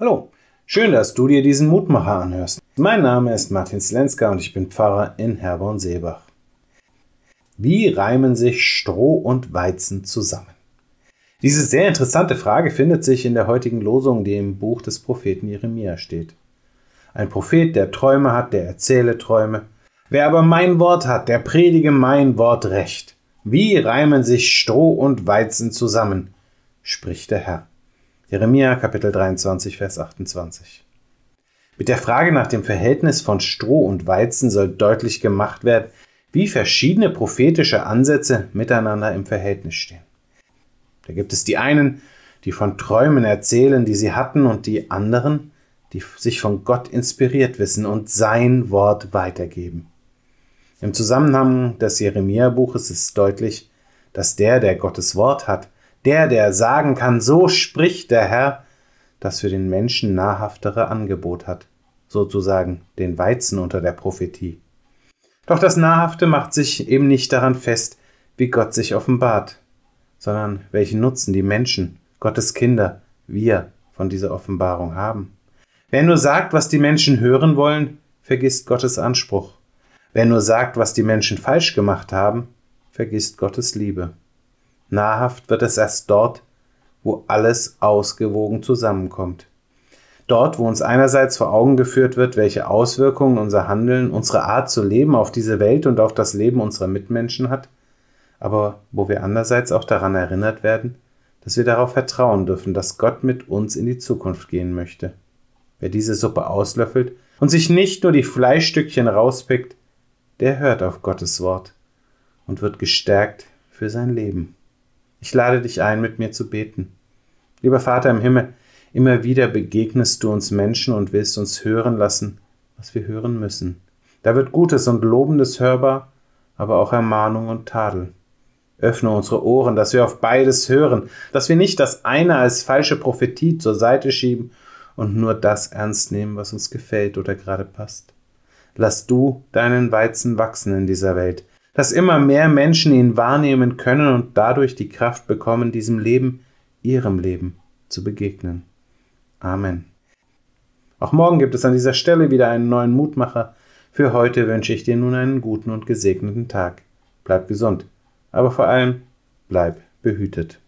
Hallo, schön, dass du dir diesen Mutmacher anhörst. Mein Name ist Martin Slenska und ich bin Pfarrer in Herborn-Seebach. Wie reimen sich Stroh und Weizen zusammen? Diese sehr interessante Frage findet sich in der heutigen Losung, die im Buch des Propheten Jeremia steht. Ein Prophet, der Träume hat, der erzähle Träume. Wer aber mein Wort hat, der predige mein Wort recht. Wie reimen sich Stroh und Weizen zusammen, spricht der Herr. Jeremia Kapitel 23, Vers 28. Mit der Frage nach dem Verhältnis von Stroh und Weizen soll deutlich gemacht werden, wie verschiedene prophetische Ansätze miteinander im Verhältnis stehen. Da gibt es die einen, die von Träumen erzählen, die sie hatten, und die anderen, die sich von Gott inspiriert wissen und sein Wort weitergeben. Im Zusammenhang des Jeremia-Buches ist deutlich, dass der, der Gottes Wort hat, der, der sagen kann, so spricht der Herr, das für den Menschen nahrhaftere Angebot hat, sozusagen den Weizen unter der Prophetie. Doch das Nahrhafte macht sich eben nicht daran fest, wie Gott sich offenbart, sondern welchen Nutzen die Menschen, Gottes Kinder, wir von dieser Offenbarung haben. Wer nur sagt, was die Menschen hören wollen, vergisst Gottes Anspruch. Wer nur sagt, was die Menschen falsch gemacht haben, vergisst Gottes Liebe. Nahrhaft wird es erst dort, wo alles ausgewogen zusammenkommt. Dort, wo uns einerseits vor Augen geführt wird, welche Auswirkungen unser Handeln, unsere Art zu leben auf diese Welt und auf das Leben unserer Mitmenschen hat, aber wo wir andererseits auch daran erinnert werden, dass wir darauf vertrauen dürfen, dass Gott mit uns in die Zukunft gehen möchte. Wer diese Suppe auslöffelt und sich nicht nur die Fleischstückchen rauspickt, der hört auf Gottes Wort und wird gestärkt für sein Leben. Ich lade dich ein, mit mir zu beten. Lieber Vater im Himmel, immer wieder begegnest du uns Menschen und willst uns hören lassen, was wir hören müssen. Da wird Gutes und Lobendes hörbar, aber auch Ermahnung und Tadel. Öffne unsere Ohren, dass wir auf beides hören, dass wir nicht das eine als falsche Prophetie zur Seite schieben und nur das ernst nehmen, was uns gefällt oder gerade passt. Lass du deinen Weizen wachsen in dieser Welt, dass immer mehr Menschen ihn wahrnehmen können und dadurch die Kraft bekommen, diesem Leben, ihrem Leben, zu begegnen. Amen. Auch morgen gibt es an dieser Stelle wieder einen neuen Mutmacher. Für heute wünsche ich dir nun einen guten und gesegneten Tag. Bleib gesund, aber vor allem bleib behütet.